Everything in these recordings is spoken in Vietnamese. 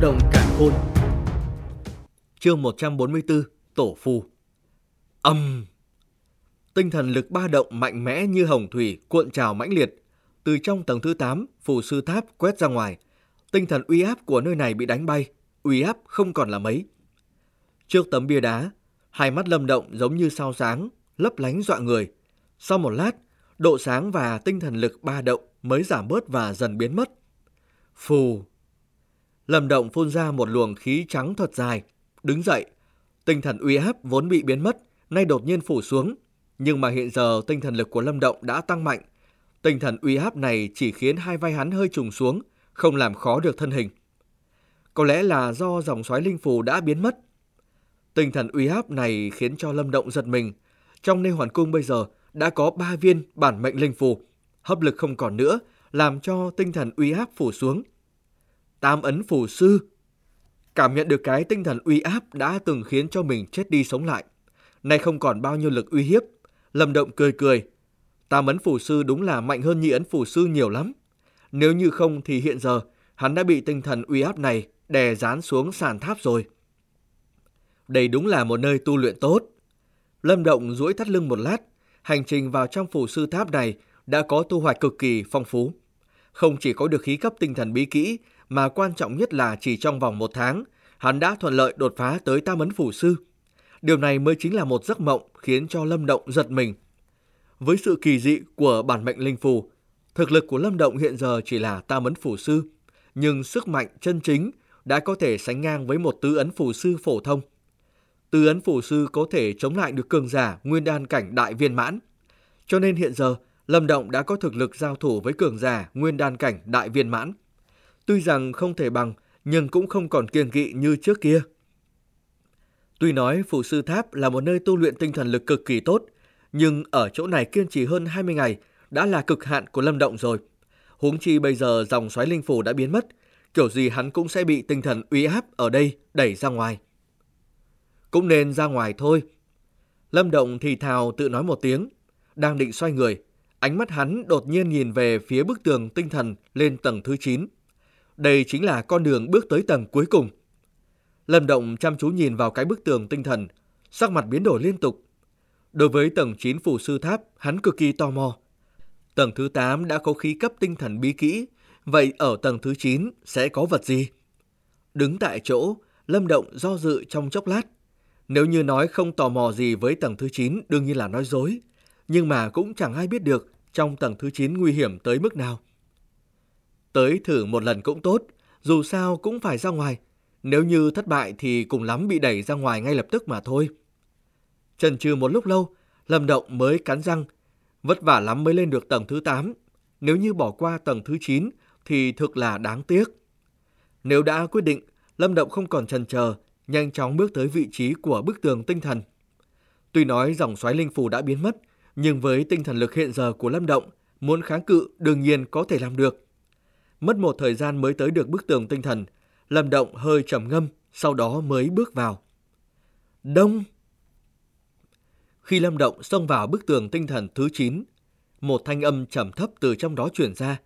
động cản khôn. Chương 144 Tổ phù Âm Tinh thần lực ba động mạnh mẽ như hồng thủy cuộn trào mãnh liệt. Từ trong tầng thứ 8, phù sư tháp quét ra ngoài. Tinh thần uy áp của nơi này bị đánh bay, uy áp không còn là mấy. Trước tấm bia đá, hai mắt lâm động giống như sao sáng, lấp lánh dọa người. Sau một lát, độ sáng và tinh thần lực ba động mới giảm bớt và dần biến mất. Phù. Lâm động phun ra một luồng khí trắng thật dài, đứng dậy. Tinh thần uy áp vốn bị biến mất, nay đột nhiên phủ xuống. Nhưng mà hiện giờ tinh thần lực của Lâm Động đã tăng mạnh. Tinh thần uy áp này chỉ khiến hai vai hắn hơi trùng xuống, không làm khó được thân hình. Có lẽ là do dòng xoáy linh phù đã biến mất. Tinh thần uy áp này khiến cho Lâm Động giật mình. Trong nơi hoàn cung bây giờ đã có ba viên bản mệnh linh phù. Hấp lực không còn nữa, làm cho tinh thần uy áp phủ xuống. Tam ấn phù sư Cảm nhận được cái tinh thần uy áp đã từng khiến cho mình chết đi sống lại. Nay không còn bao nhiêu lực uy hiếp. Lâm Động cười cười. Tam ấn phù sư đúng là mạnh hơn nhị ấn phù sư nhiều lắm. Nếu như không thì hiện giờ hắn đã bị tinh thần uy áp này đè dán xuống sàn tháp rồi. Đây đúng là một nơi tu luyện tốt. Lâm Động duỗi thắt lưng một lát, hành trình vào trong phủ sư tháp này đã có thu hoạch cực kỳ phong phú. Không chỉ có được khí cấp tinh thần bí kỹ, mà quan trọng nhất là chỉ trong vòng một tháng, hắn đã thuận lợi đột phá tới tam ấn phủ sư. Điều này mới chính là một giấc mộng khiến cho Lâm Động giật mình. Với sự kỳ dị của bản mệnh linh phù, thực lực của Lâm Động hiện giờ chỉ là tam ấn phủ sư, nhưng sức mạnh chân chính đã có thể sánh ngang với một tứ ấn phủ sư phổ thông. Tứ ấn phủ sư có thể chống lại được cường giả nguyên đan cảnh đại viên mãn. Cho nên hiện giờ, Lâm Động đã có thực lực giao thủ với cường giả nguyên đan cảnh đại viên mãn. Tuy rằng không thể bằng, nhưng cũng không còn kiêng kỵ như trước kia. Tuy nói Phủ Sư Tháp là một nơi tu luyện tinh thần lực cực kỳ tốt, nhưng ở chỗ này kiên trì hơn 20 ngày đã là cực hạn của Lâm Động rồi. Huống chi bây giờ dòng xoáy linh phủ đã biến mất, kiểu gì hắn cũng sẽ bị tinh thần uy áp ở đây đẩy ra ngoài. Cũng nên ra ngoài thôi. Lâm Động thì thào tự nói một tiếng, đang định xoay người. Ánh mắt hắn đột nhiên nhìn về phía bức tường tinh thần lên tầng thứ 9. Đây chính là con đường bước tới tầng cuối cùng. Lâm Động chăm chú nhìn vào cái bức tường tinh thần, sắc mặt biến đổi liên tục. Đối với tầng 9 phủ sư tháp, hắn cực kỳ tò mò. Tầng thứ 8 đã có khí cấp tinh thần bí kỹ, vậy ở tầng thứ 9 sẽ có vật gì? Đứng tại chỗ, Lâm Động do dự trong chốc lát. Nếu như nói không tò mò gì với tầng thứ 9 đương nhiên là nói dối, nhưng mà cũng chẳng ai biết được trong tầng thứ 9 nguy hiểm tới mức nào. Tới thử một lần cũng tốt, dù sao cũng phải ra ngoài. Nếu như thất bại thì cùng lắm bị đẩy ra ngoài ngay lập tức mà thôi. Trần trừ một lúc lâu, Lâm Động mới cắn răng. Vất vả lắm mới lên được tầng thứ 8. Nếu như bỏ qua tầng thứ 9 thì thực là đáng tiếc. Nếu đã quyết định, Lâm Động không còn chần chờ, nhanh chóng bước tới vị trí của bức tường tinh thần. Tuy nói dòng xoáy linh phù đã biến mất, nhưng với tinh thần lực hiện giờ của Lâm Động, muốn kháng cự đương nhiên có thể làm được. Mất một thời gian mới tới được bức tường tinh thần, Lâm Động hơi trầm ngâm, sau đó mới bước vào. Đông! Khi Lâm Động xông vào bức tường tinh thần thứ 9, một thanh âm trầm thấp từ trong đó truyền ra.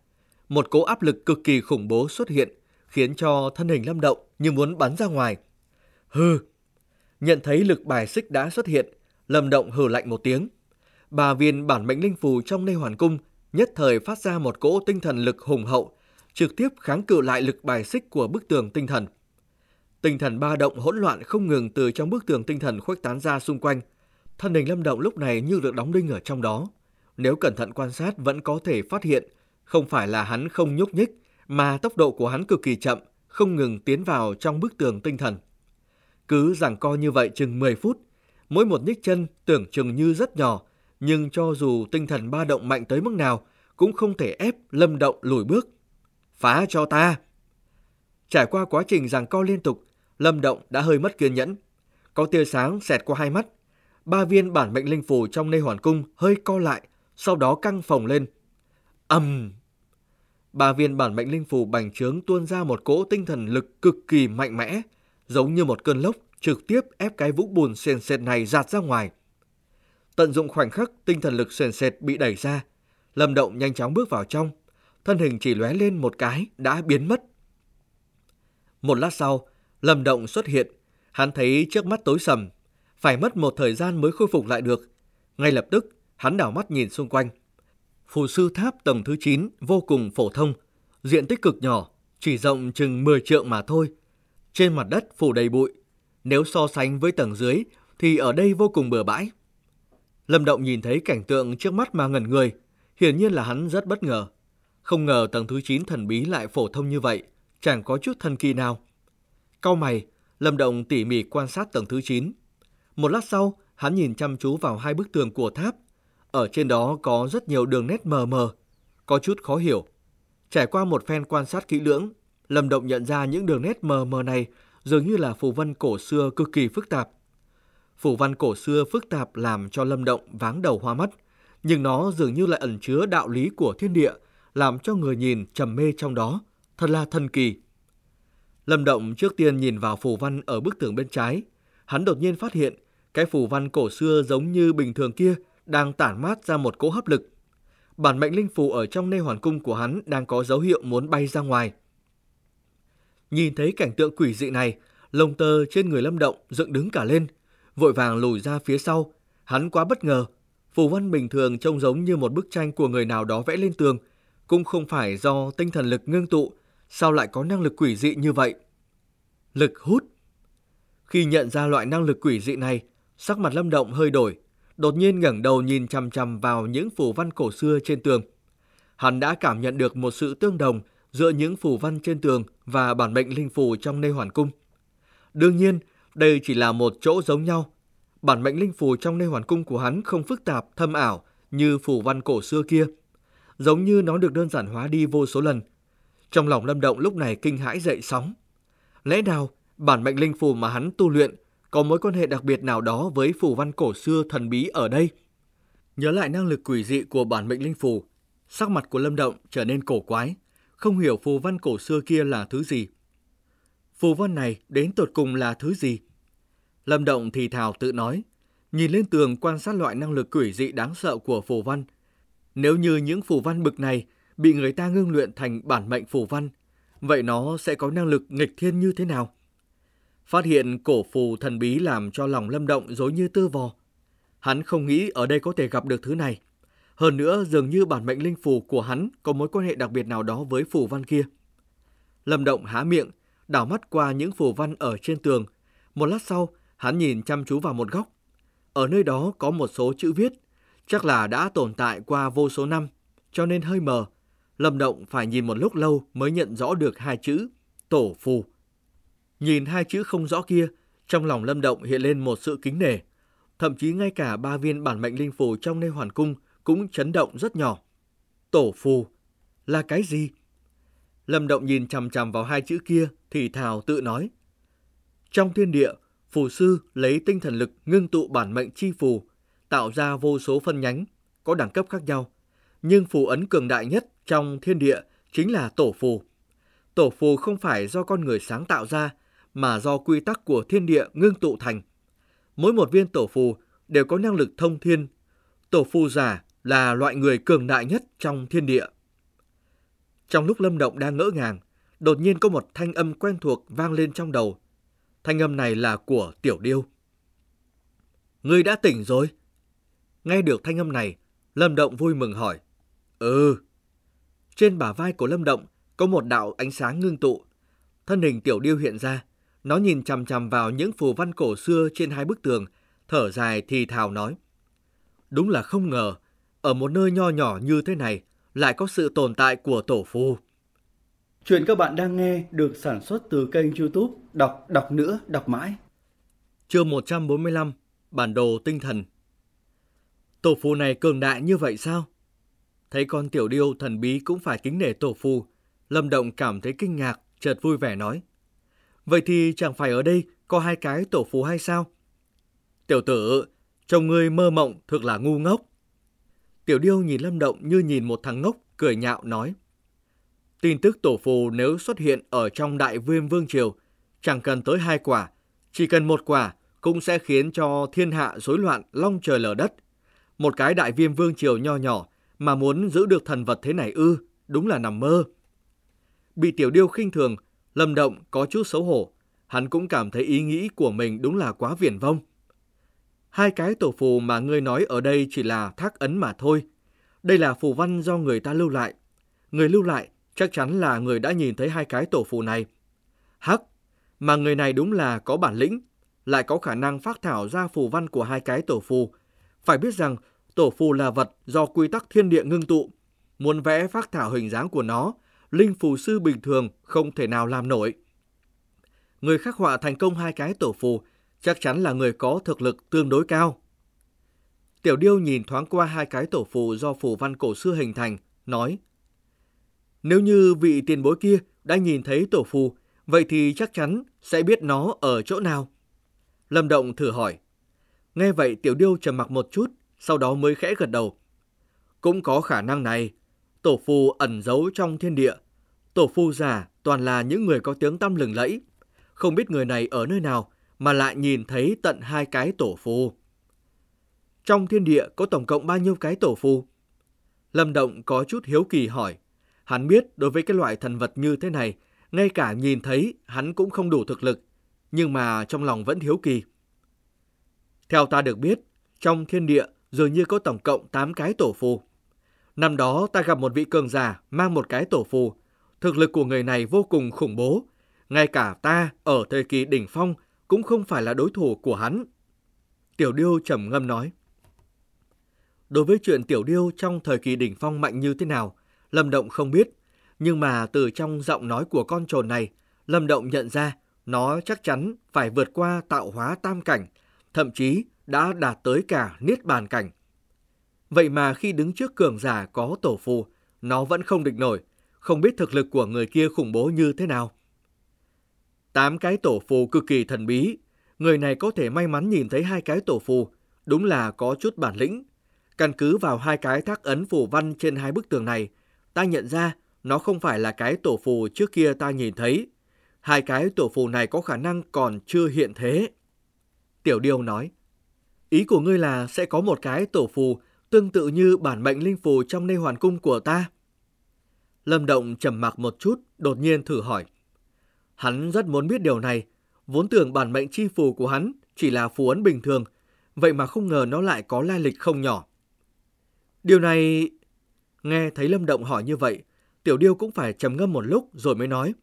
Một cỗ áp lực cực kỳ khủng bố xuất hiện, khiến cho thân hình Lâm Động như muốn bắn ra ngoài. Hừ! Nhận thấy lực bài xích đã xuất hiện, Lâm Động hừ lạnh một tiếng. Bà viên bản mệnh linh phù trong nơi hoàn cung nhất thời phát ra một cỗ tinh thần lực hùng hậu, trực tiếp kháng cự lại lực bài xích của bức tường tinh thần. Tinh thần ba động hỗn loạn không ngừng từ trong bức tường tinh thần khuếch tán ra xung quanh. Thân hình Lâm Động lúc này như được đóng đinh ở trong đó. Nếu cẩn thận quan sát vẫn có thể phát hiện, không phải là hắn không nhúc nhích, mà tốc độ của hắn cực kỳ chậm, không ngừng tiến vào trong bức tường tinh thần. Cứ giằng co như vậy chừng 10 phút, mỗi một nhích chân tưởng chừng như rất nhỏ, nhưng cho dù tinh thần ba động mạnh tới mức nào, cũng không thể ép Lâm Động lùi bước phá cho ta. Trải qua quá trình giằng co liên tục, Lâm Động đã hơi mất kiên nhẫn. Có tia sáng xẹt qua hai mắt. Ba viên bản mệnh linh phù trong nê hoàn cung hơi co lại, sau đó căng phồng lên. ầm Ba viên bản mệnh linh phù bành trướng tuôn ra một cỗ tinh thần lực cực kỳ mạnh mẽ, giống như một cơn lốc trực tiếp ép cái vũng bùn sền sệt này giạt ra ngoài. Tận dụng khoảnh khắc tinh thần lực sền sệt bị đẩy ra, Lâm Động nhanh chóng bước vào trong, thân hình chỉ lóe lên một cái đã biến mất. Một lát sau, Lâm Động xuất hiện, hắn thấy trước mắt tối sầm, phải mất một thời gian mới khôi phục lại được. Ngay lập tức, hắn đảo mắt nhìn xung quanh. Phù sư tháp tầng thứ 9 vô cùng phổ thông, diện tích cực nhỏ, chỉ rộng chừng 10 trượng mà thôi. Trên mặt đất phủ đầy bụi. Nếu so sánh với tầng dưới thì ở đây vô cùng bừa bãi. Lâm Động nhìn thấy cảnh tượng trước mắt mà ngẩn người, hiển nhiên là hắn rất bất ngờ. Không ngờ tầng thứ 9 thần bí lại phổ thông như vậy, chẳng có chút thần kỳ nào. Cau mày, Lâm Động tỉ mỉ quan sát tầng thứ 9. Một lát sau, hắn nhìn chăm chú vào hai bức tường của tháp. Ở trên đó có rất nhiều đường nét mờ mờ, có chút khó hiểu. Trải qua một phen quan sát kỹ lưỡng, Lâm Động nhận ra những đường nét mờ mờ này dường như là phù văn cổ xưa cực kỳ phức tạp. Phù văn cổ xưa phức tạp làm cho Lâm Động váng đầu hoa mắt, nhưng nó dường như lại ẩn chứa đạo lý của thiên địa, làm cho người nhìn trầm mê trong đó, thật là thần kỳ. Lâm Động trước tiên nhìn vào phù văn ở bức tường bên trái, hắn đột nhiên phát hiện cái phù văn cổ xưa giống như bình thường kia đang tản mát ra một cỗ hấp lực. Bản mệnh linh phù ở trong nê hoàn cung của hắn đang có dấu hiệu muốn bay ra ngoài. Nhìn thấy cảnh tượng quỷ dị này, lông tơ trên người Lâm Động dựng đứng cả lên, vội vàng lùi ra phía sau. Hắn quá bất ngờ, phù văn bình thường trông giống như một bức tranh của người nào đó vẽ lên tường, cũng không phải do tinh thần lực ngưng tụ, sao lại có năng lực quỷ dị như vậy? Lực hút. Khi nhận ra loại năng lực quỷ dị này, sắc mặt Lâm Động hơi đổi, đột nhiên ngẩng đầu nhìn chằm chằm vào những phù văn cổ xưa trên tường. Hắn đã cảm nhận được một sự tương đồng giữa những phù văn trên tường và bản mệnh linh phù trong nơi hoàn cung. Đương nhiên, đây chỉ là một chỗ giống nhau. Bản mệnh linh phù trong nơi hoàn cung của hắn không phức tạp, thâm ảo như phù văn cổ xưa kia. Giống như nó được đơn giản hóa đi vô số lần. Trong lòng Lâm Động lúc này kinh hãi dậy sóng. Lẽ nào bản mệnh linh phù mà hắn tu luyện có mối quan hệ đặc biệt nào đó với phù văn cổ xưa thần bí ở đây? Nhớ lại năng lực quỷ dị của bản mệnh linh phù, sắc mặt của Lâm Động trở nên cổ quái, không hiểu phù văn cổ xưa kia là thứ gì. Phù văn này đến tột cùng là thứ gì? Lâm Động thì thào tự nói, nhìn lên tường quan sát loại năng lực quỷ dị đáng sợ của phù văn. Nếu như những phù văn bực này bị người ta ngưng luyện thành bản mệnh phù văn, vậy nó sẽ có năng lực nghịch thiên như thế nào? Phát hiện cổ phù thần bí làm cho lòng Lâm Động dối như tơ vò. Hắn không nghĩ ở đây có thể gặp được thứ này. Hơn nữa, dường như bản mệnh linh phù của hắn có mối quan hệ đặc biệt nào đó với phù văn kia. Lâm Động há miệng, đảo mắt qua những phù văn ở trên tường. Một lát sau, hắn nhìn chăm chú vào một góc. Ở nơi đó có một số chữ viết, chắc là đã tồn tại qua vô số năm, cho nên hơi mờ. Lâm Động phải nhìn một lúc lâu mới nhận rõ được hai chữ, tổ phù. Nhìn hai chữ không rõ kia, trong lòng Lâm Động hiện lên một sự kính nể. Thậm chí ngay cả ba viên bản mệnh linh phù trong nơi hoàn cung cũng chấn động rất nhỏ. Tổ phù là cái gì? Lâm Động nhìn chằm chằm vào hai chữ kia thì thào tự nói. Trong thiên địa, phù sư lấy tinh thần lực ngưng tụ bản mệnh chi phù, tạo ra vô số phân nhánh, có đẳng cấp khác nhau. Nhưng phù ấn cường đại nhất trong thiên địa chính là tổ phù. Tổ phù không phải do con người sáng tạo ra, mà do quy tắc của thiên địa ngưng tụ thành. Mỗi một viên tổ phù đều có năng lực thông thiên. Tổ phù giả là loại người cường đại nhất trong thiên địa. Trong lúc Lâm Động đang ngỡ ngàng, đột nhiên có một thanh âm quen thuộc vang lên trong đầu. Thanh âm này là của Tiểu Điêu. Ngươi đã tỉnh rồi? Nghe được thanh âm này, Lâm Động vui mừng hỏi. Ừ. Trên bả vai của Lâm Động có một đạo ánh sáng ngưng tụ. Thân hình Tiểu Điêu hiện ra. Nó nhìn chằm chằm vào những phù văn cổ xưa trên hai bức tường, thở dài thì thào nói. Đúng là không ngờ, ở một nơi nho nhỏ như thế này lại có sự tồn tại của tổ phù. Chuyện các bạn đang nghe được sản xuất từ kênh youtube Đọc Đọc Nữa Đọc Mãi. Chương 145 Bản đồ tinh thần Tổ phù này cường đại như vậy sao? Thấy con tiểu điêu thần bí cũng phải kính nể tổ phù, Lâm Động cảm thấy kinh ngạc, chợt vui vẻ nói. Vậy thì chẳng phải ở đây có hai cái tổ phù hay sao? Tiểu tử, chồng ngươi mơ mộng thực là ngu ngốc. Tiểu điêu nhìn Lâm Động như nhìn một thằng ngốc, cười nhạo nói. Tin tức tổ phù nếu xuất hiện ở trong đại viêm vương triều, chẳng cần tới hai quả, chỉ cần một quả cũng sẽ khiến cho thiên hạ rối loạn long trời lở đất. Một cái đại viêm vương triều nho nhỏ mà muốn giữ được thần vật thế này ư, đúng là nằm mơ. Bị tiểu điêu khinh thường, Lâm Động có chút xấu hổ, hắn cũng cảm thấy ý nghĩ của mình đúng là quá viển vông. Hai cái tổ phù mà ngươi nói ở đây chỉ là thác ấn mà thôi. Đây là phù văn do người ta lưu lại. Người lưu lại chắc chắn là người đã nhìn thấy hai cái tổ phù này. Hắc, mà người này đúng là có bản lĩnh, lại có khả năng phát thảo ra phù văn của hai cái tổ phù. Phải biết rằng tổ phù là vật do quy tắc thiên địa ngưng tụ. Muốn vẽ phát thảo hình dáng của nó, linh phù sư bình thường không thể nào làm nổi. Người khắc họa thành công hai cái tổ phù chắc chắn là người có thực lực tương đối cao. Tiểu điêu nhìn thoáng qua hai cái tổ phù do phù văn cổ xưa hình thành, nói Nếu như vị tiền bối kia đã nhìn thấy tổ phù, vậy thì chắc chắn sẽ biết nó ở chỗ nào. Lâm Động thử hỏi. Nghe vậy tiểu điêu trầm mặc một chút, sau đó mới khẽ gật đầu. Cũng có khả năng này, tổ phù ẩn giấu trong thiên địa. Tổ phù giả toàn là những người có tiếng tăm lừng lẫy. Không biết người này ở nơi nào mà lại nhìn thấy tận hai cái tổ phù. Trong thiên địa có tổng cộng bao nhiêu cái tổ phù? Lâm Động có chút hiếu kỳ hỏi. Hắn biết đối với cái loại thần vật như thế này, ngay cả nhìn thấy hắn cũng không đủ thực lực, nhưng mà trong lòng vẫn hiếu kỳ. Theo ta được biết, trong thiên địa dường như có tổng cộng 8 cái tổ phù. Năm đó ta gặp một vị cường giả mang một cái tổ phù. Thực lực của người này vô cùng khủng bố. Ngay cả ta ở thời kỳ đỉnh phong cũng không phải là đối thủ của hắn. Tiểu Điêu trầm ngâm nói. Đối với chuyện Tiểu Điêu trong thời kỳ đỉnh phong mạnh như thế nào, Lâm Động không biết. Nhưng mà từ trong giọng nói của con trồn này, Lâm Động nhận ra nó chắc chắn phải vượt qua tạo hóa tam cảnh, thậm chí đã đạt tới cả niết bàn cảnh. Vậy mà khi đứng trước cường giả có tổ phù, nó vẫn không địch nổi, không biết thực lực của người kia khủng bố như thế nào. Tám cái tổ phù cực kỳ thần bí, người này có thể may mắn nhìn thấy hai cái tổ phù, đúng là có chút bản lĩnh. Căn cứ vào hai cái thác ấn phù văn trên hai bức tường này, ta nhận ra nó không phải là cái tổ phù trước kia ta nhìn thấy. Hai cái tổ phù này có khả năng còn chưa hiện thế. Tiểu Điêu nói, ý của ngươi là sẽ có một cái tổ phù tương tự như bản mệnh linh phù trong nơi hoàn cung của ta. Lâm Động trầm mặc một chút, đột nhiên thử hỏi. Hắn rất muốn biết điều này, vốn tưởng bản mệnh chi phù của hắn chỉ là phù ấn bình thường, vậy mà không ngờ nó lại có lai lịch không nhỏ. Điều này... Nghe thấy Lâm Động hỏi như vậy, Tiểu Điêu cũng phải trầm ngâm một lúc rồi mới nói.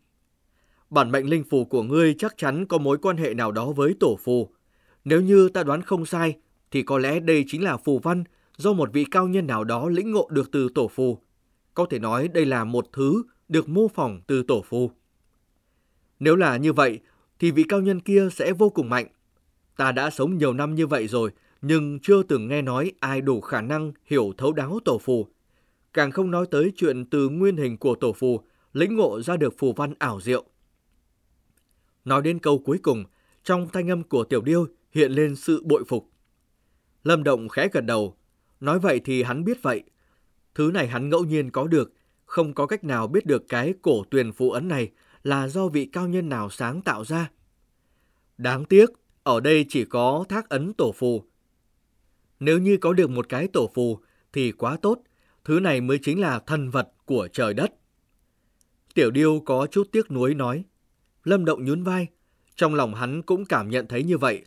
Bản mệnh linh phù của ngươi chắc chắn có mối quan hệ nào đó với tổ phù. Nếu như ta đoán không sai, thì có lẽ đây chính là phù văn do một vị cao nhân nào đó lĩnh ngộ được từ tổ phù. Có thể nói đây là một thứ được mô phỏng từ tổ phù. Nếu là như vậy, thì vị cao nhân kia sẽ vô cùng mạnh. Ta đã sống nhiều năm như vậy rồi, nhưng chưa từng nghe nói ai đủ khả năng hiểu thấu đáo tổ phù. Càng không nói tới chuyện từ nguyên hình của tổ phù, lĩnh ngộ ra được phù văn ảo diệu. Nói đến câu cuối cùng, trong thanh âm của tiểu điêu hiện lên sự bội phục. Lâm Động khẽ gật đầu, nói vậy thì hắn biết vậy. Thứ này hắn ngẫu nhiên có được, không có cách nào biết được cái cổ tuyền phụ ấn này là do vị cao nhân nào sáng tạo ra. Đáng tiếc, ở đây chỉ có thác ấn tổ phù. Nếu như có được một cái tổ phù thì quá tốt, thứ này mới chính là thần vật của trời đất. Tiểu điêu có chút tiếc nuối nói. Lâm Động nhún vai, trong lòng hắn cũng cảm nhận thấy như vậy.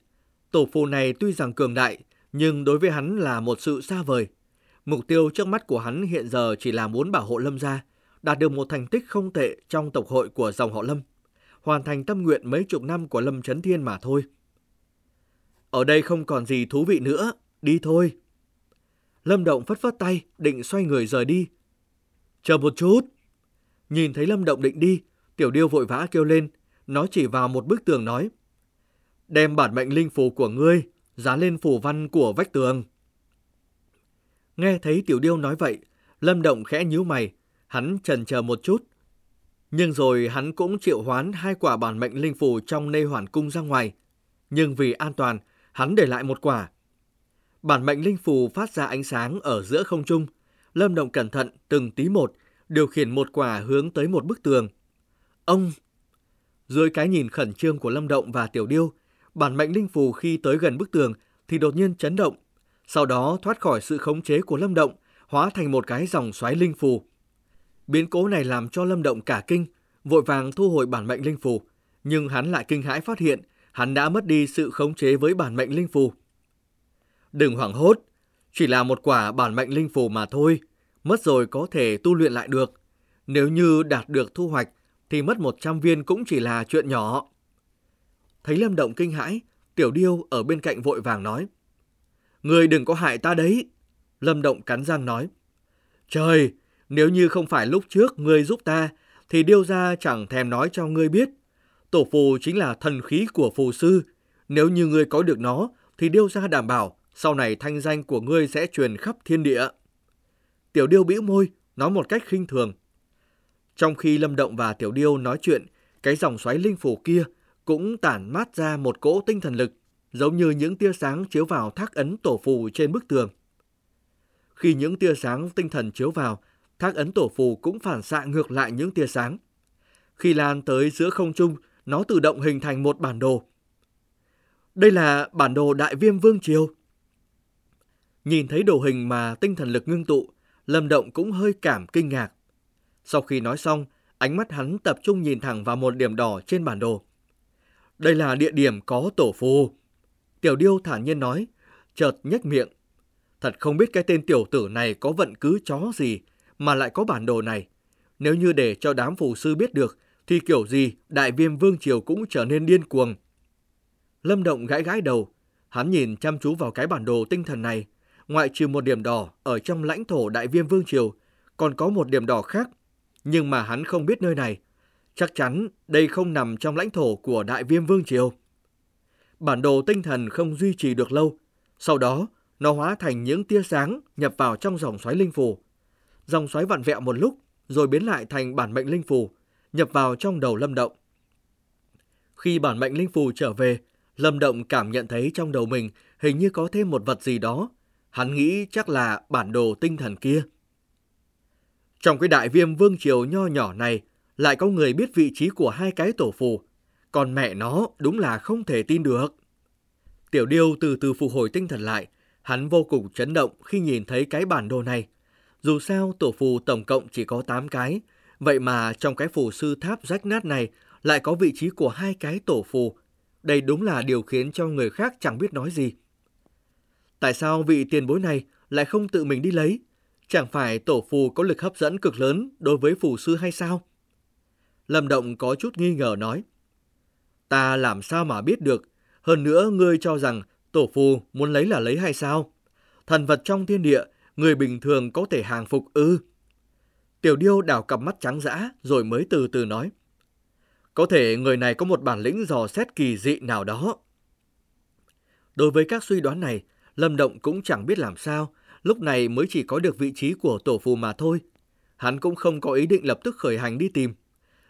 Tổ phù này tuy rằng cường đại, nhưng đối với hắn là một sự xa vời. Mục tiêu trước mắt của hắn hiện giờ chỉ là muốn bảo hộ Lâm gia, đạt được một thành tích không tệ trong tộc hội của dòng họ Lâm, hoàn thành tâm nguyện mấy chục năm của Lâm Trấn Thiên mà thôi. Ở đây không còn gì thú vị nữa, đi thôi. Lâm Động phất phất tay, định xoay người rời đi. Chờ một chút. Nhìn thấy Lâm Động định đi, Tiểu Điêu vội vã kêu lên, nó chỉ vào một bức tường nói. Đem bản mệnh linh phù của ngươi, dán lên phù văn của vách tường. Nghe thấy Tiểu Điêu nói vậy, Lâm Động khẽ nhíu mày, hắn chần chờ một chút. Nhưng rồi hắn cũng triệu hoán hai quả bản mệnh linh phù trong nê hoàn cung ra ngoài. Nhưng vì an toàn, hắn để lại một quả. Bản mệnh linh phù phát ra ánh sáng ở giữa không trung. Lâm Động cẩn thận từng tí một, điều khiển một quả hướng tới một bức tường. Ông! Dưới cái nhìn khẩn trương của Lâm Động và Tiểu Điêu, bản mệnh linh phù khi tới gần bức tường thì đột nhiên chấn động. Sau đó thoát khỏi sự khống chế của Lâm Động, hóa thành một cái dòng xoáy linh phù. Biến cố này làm cho Lâm Động cả kinh, vội vàng thu hồi bản mệnh linh phù, nhưng hắn lại kinh hãi phát hiện hắn đã mất đi sự khống chế với bản mệnh linh phù. Đừng hoảng hốt, chỉ là một quả bản mệnh linh phù mà thôi, mất rồi có thể tu luyện lại được. Nếu như đạt được thu hoạch thì mất 100 viên cũng chỉ là chuyện nhỏ. Thấy Lâm Động kinh hãi, Tiểu Điêu ở bên cạnh vội vàng nói. Người đừng có hại ta đấy. Lâm Động cắn răng nói. Trời, nếu như không phải lúc trước ngươi giúp ta, thì Điêu gia chẳng thèm nói cho ngươi biết. Tổ phù chính là thần khí của phù sư. Nếu như ngươi có được nó, thì Điêu gia đảm bảo sau này thanh danh của ngươi sẽ truyền khắp thiên địa. Tiểu Điêu bĩu môi, nói một cách khinh thường. Trong khi Lâm Động và Tiểu Điêu nói chuyện, cái dòng xoáy linh phủ kia cũng tản mát ra một cỗ tinh thần lực, giống như những tia sáng chiếu vào thác ấn tổ phù trên bức tường. Khi những tia sáng tinh thần chiếu vào, thác ấn tổ phù cũng phản xạ ngược lại những tia sáng. Khi lan tới giữa không trung, nó tự động hình thành một bản đồ. Đây là bản đồ Đại Viêm Vương Triều. Nhìn thấy đồ hình mà tinh thần lực ngưng tụ, Lâm Động cũng hơi cảm kinh ngạc. Sau khi nói xong, ánh mắt hắn tập trung nhìn thẳng vào một điểm đỏ trên bản đồ. Đây là địa điểm có tổ phù. Tiểu Điêu thản nhiên nói, chợt nhếch miệng. Thật không biết cái tên tiểu tử này có vận cứ chó gì mà lại có bản đồ này. Nếu như để cho đám phù sư biết được, thì kiểu gì đại viêm vương triều cũng trở nên điên cuồng. Lâm Động gãi gãi đầu, hắn nhìn chăm chú vào cái bản đồ tinh thần này. Ngoại trừ một điểm đỏ ở trong lãnh thổ đại viêm vương triều, còn có một điểm đỏ khác, nhưng mà hắn không biết nơi này. Chắc chắn đây không nằm trong lãnh thổ của đại viêm vương triều. Bản đồ tinh thần không duy trì được lâu, sau đó nó hóa thành những tia sáng nhập vào trong dòng xoáy linh phù. Dòng xoáy vặn vẹo một lúc rồi biến lại thành bản mệnh linh phù, nhập vào trong đầu Lâm Động. Khi bản mệnh linh phù trở về, Lâm Động cảm nhận thấy trong đầu mình hình như có thêm một vật gì đó. Hắn nghĩ chắc là bản đồ tinh thần kia. Trong cái đại viêm vương triều nho nhỏ này, lại có người biết vị trí của hai cái tổ phù. Còn mẹ nó đúng là không thể tin được. Tiểu điêu từ từ phục hồi tinh thần lại, hắn vô cùng chấn động khi nhìn thấy cái bản đồ này. Dù sao tổ phù tổng cộng chỉ có 8 cái, vậy mà trong cái phù sư tháp rách nát này lại có vị trí của hai cái tổ phù. Đây đúng là điều khiến cho người khác chẳng biết nói gì. Tại sao vị tiền bối này lại không tự mình đi lấy? Chẳng phải tổ phù có lực hấp dẫn cực lớn đối với phù sư hay sao? Lâm Động có chút nghi ngờ nói. Ta làm sao mà biết được? Hơn nữa ngươi cho rằng tổ phù muốn lấy là lấy hay sao? Thần vật trong thiên địa, người bình thường có thể hàng phục ư? Tiểu điêu đảo cặp mắt trắng dã rồi mới từ từ nói. Có thể người này có một bản lĩnh dò xét kỳ dị nào đó. Đối với các suy đoán này, Lâm Động cũng chẳng biết làm sao, lúc này mới chỉ có được vị trí của tổ phù mà thôi. Hắn cũng không có ý định lập tức khởi hành đi tìm.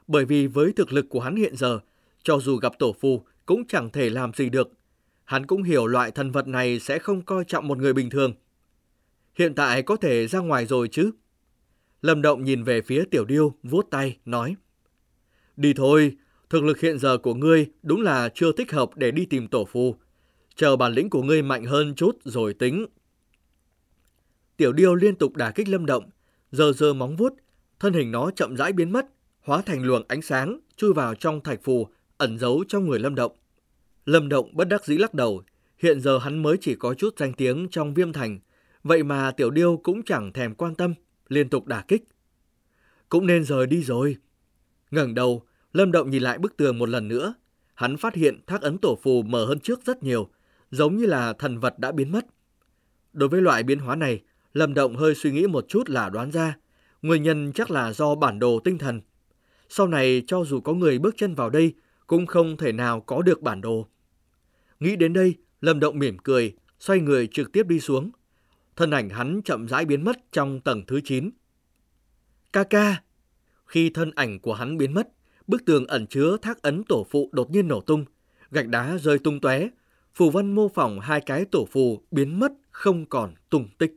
Bởi vì với thực lực của hắn hiện giờ, cho dù gặp tổ phù cũng chẳng thể làm gì được. Hắn cũng hiểu loại thần vật này sẽ không coi trọng một người bình thường. Hiện tại có thể ra ngoài rồi chứ? Lâm Động nhìn về phía Tiểu Điêu, vuốt tay, nói. Đi thôi, thực lực hiện giờ của ngươi đúng là chưa thích hợp để đi tìm tổ phù. Chờ bản lĩnh của ngươi mạnh hơn chút rồi tính. Tiểu Điêu liên tục đả kích Lâm Động, giờ giờ móng vuốt, thân hình nó chậm rãi biến mất, hóa thành luồng ánh sáng chui vào trong thạch phù ẩn giấu trong người Lâm Động. Lâm Động bất đắc dĩ lắc đầu, hiện giờ hắn mới chỉ có chút danh tiếng trong viêm thành, vậy mà Tiểu Điêu cũng chẳng thèm quan tâm, liên tục đả kích. Cũng nên rời đi rồi. ngẩng đầu, Lâm Động nhìn lại bức tường một lần nữa, hắn phát hiện thác ấn tổ phù mở hơn trước rất nhiều, giống như là thần vật đã biến mất. Đối với loại biến hóa này, Lâm Động hơi suy nghĩ một chút là đoán ra, nguyên nhân chắc là do bản đồ tinh thần. Sau này cho dù có người bước chân vào đây, cũng không thể nào có được bản đồ. Nghĩ đến đây, Lâm Động mỉm cười, xoay người trực tiếp đi xuống. Thân ảnh hắn chậm rãi biến mất trong tầng thứ 9. Ca ca! Khi thân ảnh của hắn biến mất, bức tường ẩn chứa thác ấn tổ phụ đột nhiên nổ tung, gạch đá rơi tung tóe, phù văn mô phỏng hai cái tổ phù biến mất không còn tung tích.